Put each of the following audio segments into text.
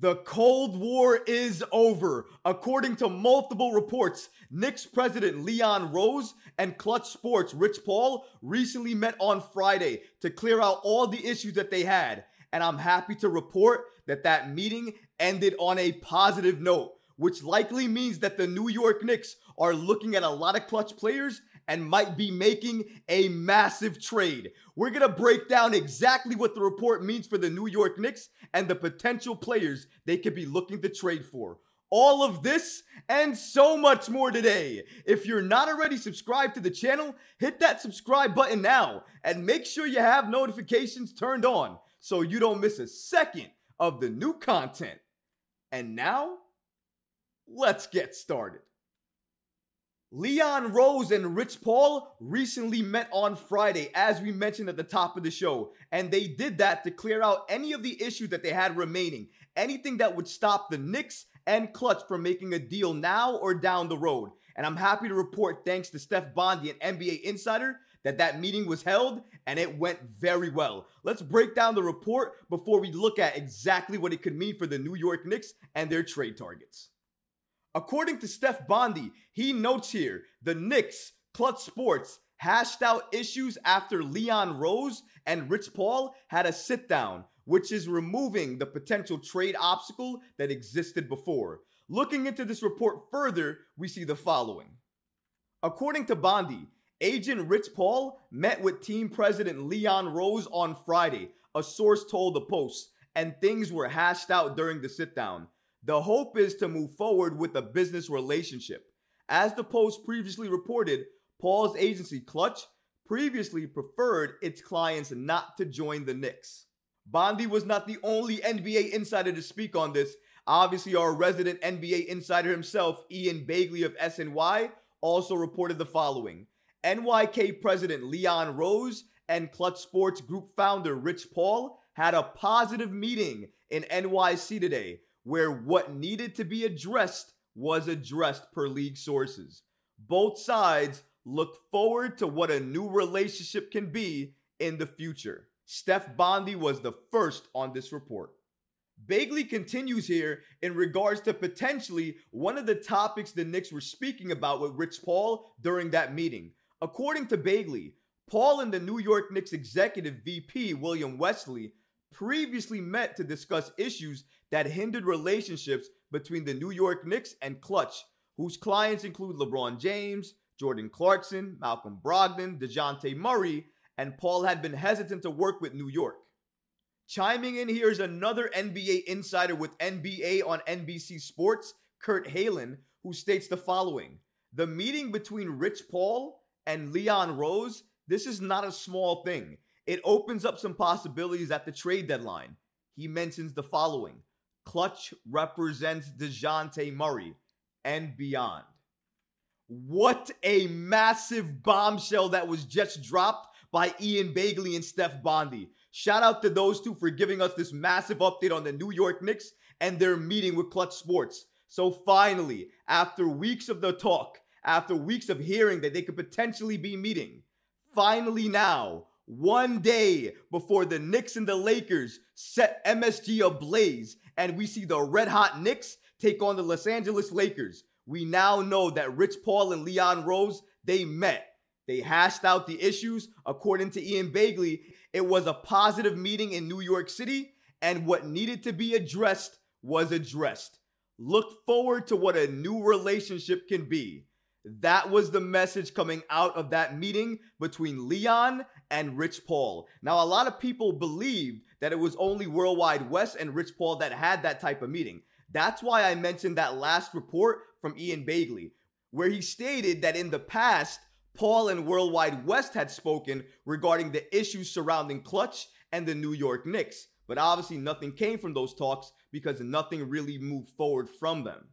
The Cold War is over. According to multiple reports, Knicks president Leon Rose and Klutch Sports Rich Paul recently met on Friday to clear out all the issues that they had. And I'm happy to report that that meeting ended on a positive note, which likely means that the New York Knicks are looking at a lot of Klutch players and might be making a massive trade. We're going to break down exactly what the report means for the New York Knicks and the potential players they could be looking to trade for. All of this and so much more today. If you're not already subscribed to the channel, hit that subscribe button now and make sure you have notifications turned on so you don't miss a second of the new content. And now, let's get started. Leon Rose and Rich Paul recently met on Friday, as we mentioned at the top of the show, and they did that to clear out any of the issues that they had remaining, anything that would stop the Knicks and Klutch from making a deal now or down the road. And I'm happy to report, thanks to Steph Bondy, an NBA insider, that that meeting was held and it went very well. Let's break down the report before we look at exactly what it could mean for the New York Knicks and their trade targets. According to Steph Bondy, he notes here the Knicks, Klutch Sports, hashed out issues after Leon Rose and Rich Paul had a sit down, which is removing the potential trade obstacle that existed before. Looking into this report further, we see the following. According to Bondy, agent Rich Paul met with team president Leon Rose on Friday, a source told the Post, and things were hashed out during the sit down. The hope is to move forward with a business relationship. As the Post previously reported, Paul's agency Klutch previously preferred its clients not to join the Knicks. Bondy was not the only NBA insider to speak on this. Obviously, our resident NBA insider himself, Ian Begley of SNY, also reported the following NYK president Leon Rose and Klutch Sports Group founder Rich Paul had a positive meeting in NYC today where what needed to be addressed was addressed per league sources. Both sides look forward to what a new relationship can be in the future. Steph Bondy was the first on this report. Begley continues here in regards to potentially one of the topics the Knicks were speaking about with Rich Paul during that meeting. According to Begley, Paul and the New York Knicks executive VP William Wesley previously met to discuss issues that hindered relationships between the New York Knicks and Klutch, whose clients include LeBron James, Jordan Clarkson, Malcolm Brogdon, DeJounte Murray, and Paul had been hesitant to work with New York. Chiming in here is another NBA insider with NBA on NBC Sports, Kurt Helin, who states the following The meeting between Rich Paul and Leon Rose, this is not a small thing. It opens up some possibilities at the trade deadline. He mentions the following Klutch represents DeJounte Murray and beyond. What a massive bombshell that was just dropped by Ian Begley and Steph Bondy. Shout out to those two for giving us this massive update on the New York Knicks and their meeting with Klutch Sports. So finally, after weeks of the talk, after weeks of hearing that they could potentially be meeting, finally now, one day before the Knicks and the Lakers set MSG ablaze and we see the red hot Knicks take on the Los Angeles Lakers, we now know that Rich Paul and Leon Rose, they met. They hashed out the issues. According to Ian Begley, it was a positive meeting in New York City, and what needed to be addressed was addressed. Look forward to what a new relationship can be. That was the message coming out of that meeting between Leon and Rich Paul. Now, a lot of people believed that it was only World Wide Wes and Rich Paul that had that type of meeting. That's why I mentioned that last report from Ian Begley, where he stated that in the past, Paul and World Wide Wes had spoken regarding the issues surrounding Klutch and the New York Knicks. But obviously, nothing came from those talks because nothing really moved forward from them.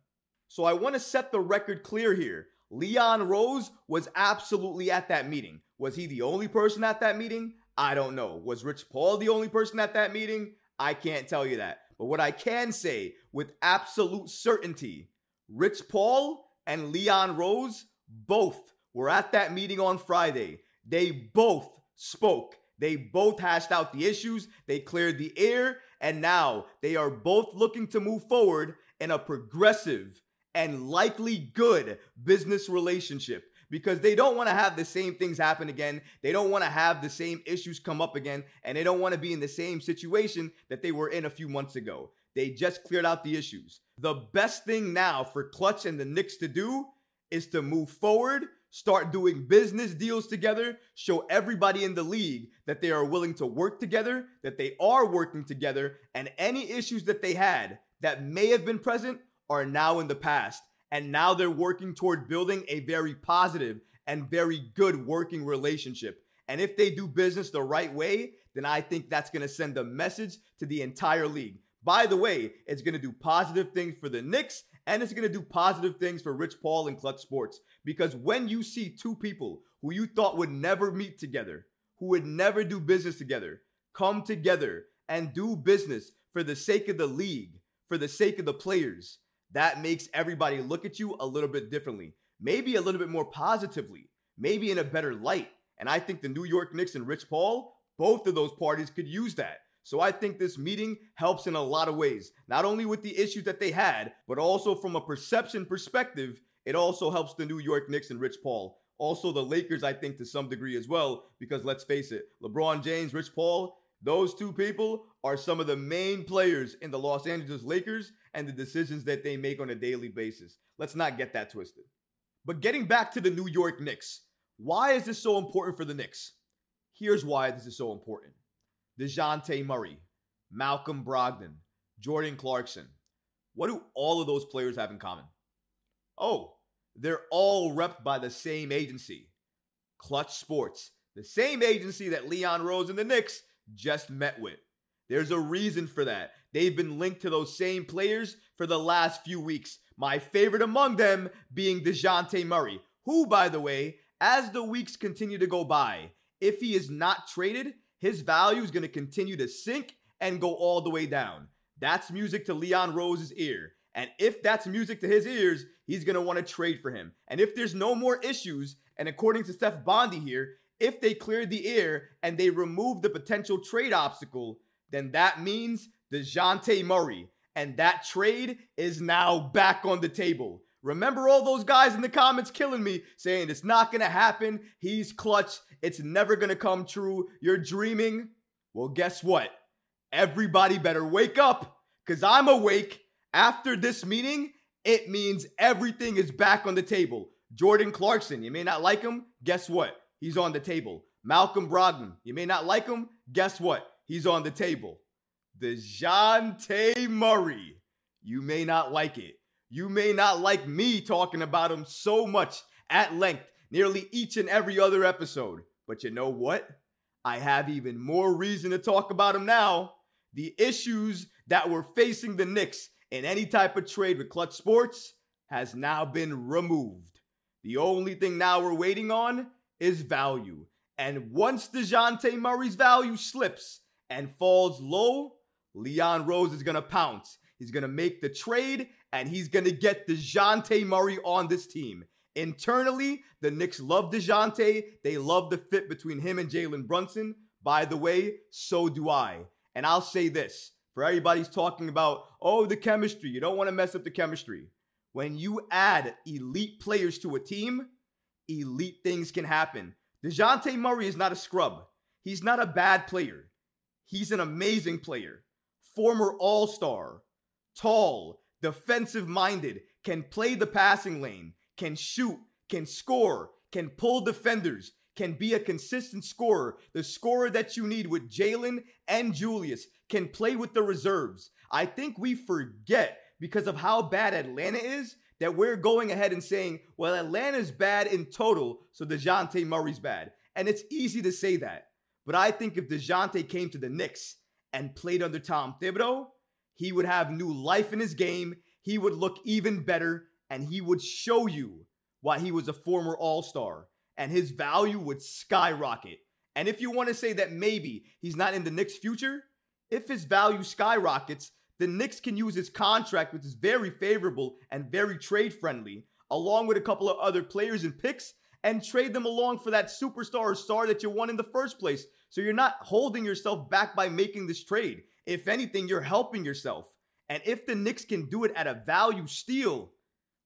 So I want to set the record clear here. Leon Rose was absolutely at that meeting. Was he the only person at that meeting? I don't know. Was Rich Paul the only person at that meeting? I can't tell you that. But what I can say with absolute certainty, Rich Paul and Leon Rose both were at that meeting on Friday. They both spoke. They both hashed out the issues. They cleared the air. And now they are both looking to move forward in a progressive and likely good business relationship because they don't want to have the same things happen again. They don't want to have the same issues come up again. And they don't want to be in the same situation that they were in a few months ago. They just cleared out the issues. The best thing now for Klutch and the Knicks to do is to move forward, start doing business deals together, show everybody in the league that they are willing to work together, that they are working together, and any issues that they had that may have been present are now in the past. And now they're working toward building a very positive and very good working relationship. And if they do business the right way, then I think that's going to send a message to the entire league. By the way, it's going to do positive things for the Knicks and it's going to do positive things for Rich Paul and Klutch Sports. Because when you see two people who you thought would never meet together, who would never do business together, come together and do business for the sake of the league, for the sake of the players, that makes everybody look at you a little bit differently. Maybe a little bit more positively, maybe in a better light. And I think the New York Knicks and Rich Paul, both of those parties could use that. So I think this meeting helps in a lot of ways, not only with the issues that they had, but also from a perception perspective, it also helps the New York Knicks and Rich Paul. Also, the Lakers, I think, to some degree as well, because let's face it, LeBron James, Rich Paul, those two people are some of the main players in the Los Angeles Lakers and the decisions that they make on a daily basis. Let's not get that twisted. But getting back to the New York Knicks, why is this so important for the Knicks? Here's why this is so important DeJounte Murray, Malcolm Brogdon, Jordan Clarkson. What do all of those players have in common? Oh, they're all repped by the same agency, Klutch Sports, the same agency that Leon Rose and the Knicks just met with. There's a reason for that. They've been linked to those same players for the last few weeks. My favorite among them being DeJounte Murray, who, by the way, as the weeks continue to go by, if he is not traded, his value is going to continue to sink and go all the way down. That's music to Leon Rose's ear. And if that's music to his ears, he's going to want to trade for him. And if there's no more issues, and according to Steph Bondy here, if they clear the air and they remove the potential trade obstacle, then that means DeJounte Murray. And that trade is now back on the table. Remember all those guys in the comments killing me saying it's not going to happen. He's clutch. It's never going to come true. You're dreaming. Well, guess what? Everybody better wake up because I'm awake. After this meeting, it means everything is back on the table. Jordan Clarkson, you may not like him. Guess what? He's on the table. Malcolm Brogdon, you may not like him. Guess what? He's on the table. DeJounte Murray, you may not like it. You may not like me talking about him so much at length, nearly each and every other episode. But you know what? I have even more reason to talk about him now. The issues that were facing the Knicks in any type of trade with Klutch Sports has now been removed. The only thing now we're waiting on is value. And once DeJounte Murray's value slips and falls low, Leon Rose is going to pounce. He's going to make the trade and he's going to get DeJounte Murray on this team. Internally, the Knicks love DeJounte. They love the fit between him and Jalen Brunson. By the way, so do I. And I'll say this for everybody's talking about, oh, the chemistry. You don't want to mess up the chemistry. When you add elite players to a team, elite things can happen. DeJounte Murray is not a scrub. He's not a bad player. He's an amazing player. Former All Star, tall, defensive minded, can play the passing lane, can shoot, can score, can pull defenders, can be a consistent scorer, the scorer that you need with Jalen and Julius, can play with the reserves. I think we forget because of how bad Atlanta is that we're going ahead and saying, well, Atlanta's bad in total, so DeJounte Murray's bad. And it's easy to say that. But I think if DeJounte came to the Knicks and played under Tom Thibodeau, he would have new life in his game. He would look even better and he would show you why he was a former All Star and his value would skyrocket. And if you want to say that maybe he's not in the Knicks' future, if his value skyrockets, the Knicks can use his contract, which is very favorable and very trade friendly, along with a couple of other players and picks, and trade them along for that superstar or star that you won in the first place. So you're not holding yourself back by making this trade. If anything, you're helping yourself. And if the Knicks can do it at a value steal,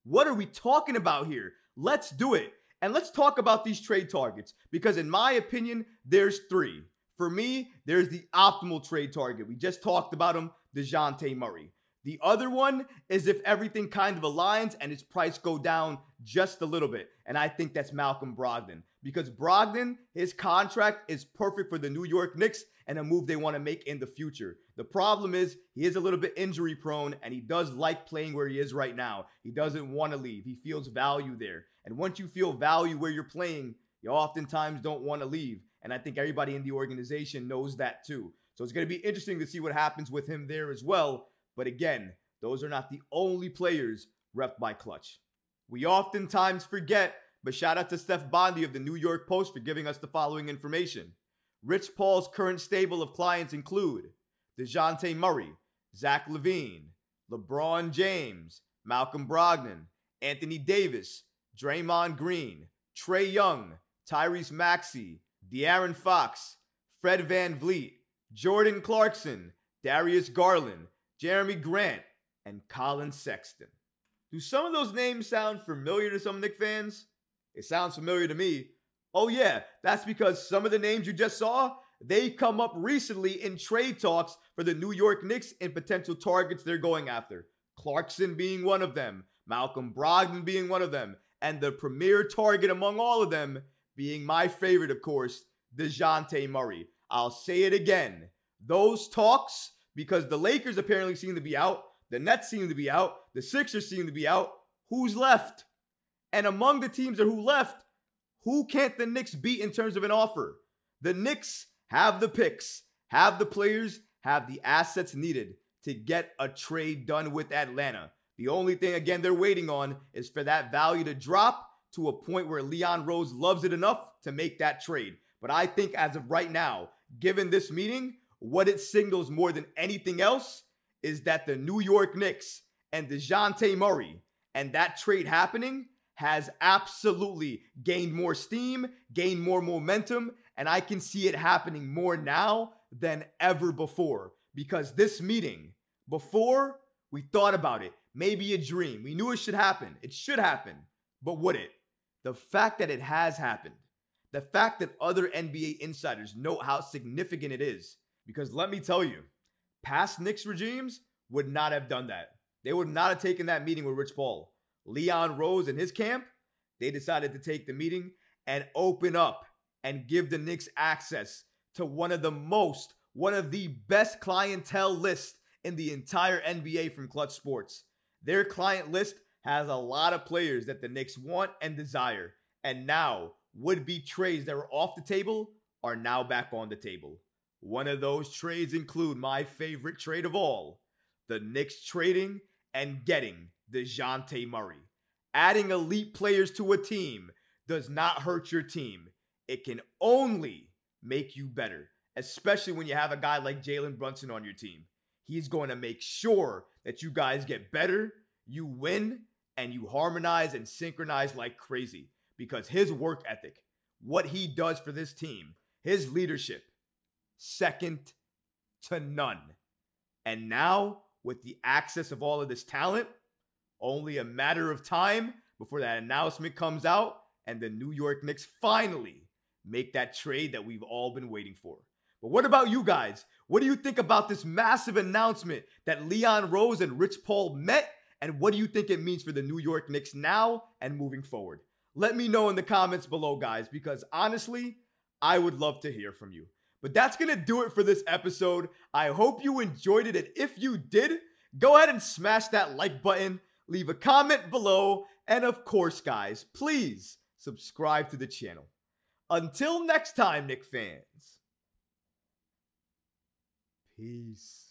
what are we talking about here? Let's do it. And let's talk about these trade targets because, in my opinion, there's three. For me, there's the optimal trade target. We just talked about him, DeJounte Murray. The other one is if everything kind of aligns and its price go down just a little bit. And I think that's Malcolm Brogdon because Brogdon, his contract is perfect for the New York Knicks and a move they want to make in the future. The problem is he is a little bit injury prone and he does like playing where he is right now. He doesn't want to leave. He feels value there. And once you feel value where you're playing, you oftentimes don't want to leave. And I think everybody in the organization knows that too. So it's going to be interesting to see what happens with him there as well. But again, those are not the only players rep by Klutch. We oftentimes forget, but shout out to Steph Bondy of the New York Post for giving us the following information. Rich Paul's current stable of clients include DeJounte Murray, Zach LaVine, LeBron James, Malcolm Brogdon, Anthony Davis, Draymond Green, Trae Young, Tyrese Maxey, De'Aaron Fox, Fred VanVleet, Jordan Clarkson, Darius Garland, Jerami Grant, and Collin Sexton. Do some of those names sound familiar to some Knick fans? It sounds familiar to me. Oh, yeah, that's because some of the names you just saw, they come up recently in trade talks for the New York Knicks and potential targets they're going after. Clarkson being one of them, Malcolm Brogdon being one of them, and the premier target among all of them being my favorite, of course, DeJounte Murray. I'll say it again. Those talks because the Lakers apparently seem to be out, the Nets seem to be out, the Sixers seem to be out. Who's left? And among the teams that who left, who can't the Knicks beat in terms of an offer? The Knicks have the picks, have the players, have the assets needed to get a trade done with Atlanta. The only thing, again, they're waiting on is for that value to drop to a point where Leon Rose loves it enough to make that trade. But I think as of right now, given this meeting, what it signals more than anything else is that the New York Knicks and DeJounte Murray and that trade happening has absolutely gained more steam, gained more momentum, and I can see it happening more now than ever before. Because this meeting, before we thought about it, maybe a dream. We knew it should happen. It should happen. But would it? The fact that it has happened, the fact that other NBA insiders know how significant it is, because let me tell you, past Knicks regimes would not have done that. They would not have taken that meeting with Rich Paul. Leon Rose and his camp, they decided to take the meeting and open up and give the Knicks access to one of the most, one of the best clientele lists in the entire NBA from Klutch Sports. Their client list has a lot of players that the Knicks want and desire. And now, would be trades that were off the table are now back on the table. One of those trades include my favorite trade of all the Knicks trading and getting DeJounte Murray. Adding elite players to a team does not hurt your team, it can only make you better, especially when you have a guy like Jalen Brunson on your team. He's going to make sure that you guys get better, you win, and you harmonize and synchronize like crazy because his work ethic, what he does for this team, his leadership, second to none. And now, with the access of all of this talent, only a matter of time before that announcement comes out and the New York Knicks finally make that trade that we've all been waiting for. But what about you guys? What do you think about this massive announcement that Leon Rose and Rich Paul met? And what do you think it means for the New York Knicks now and moving forward? Let me know in the comments below, guys, because honestly, I would love to hear from you. But that's going to do it for this episode. I hope you enjoyed it. And if you did, go ahead and smash that like button, leave a comment below, and of course, guys, please subscribe to the channel. Until next time, Knick fans. Peace.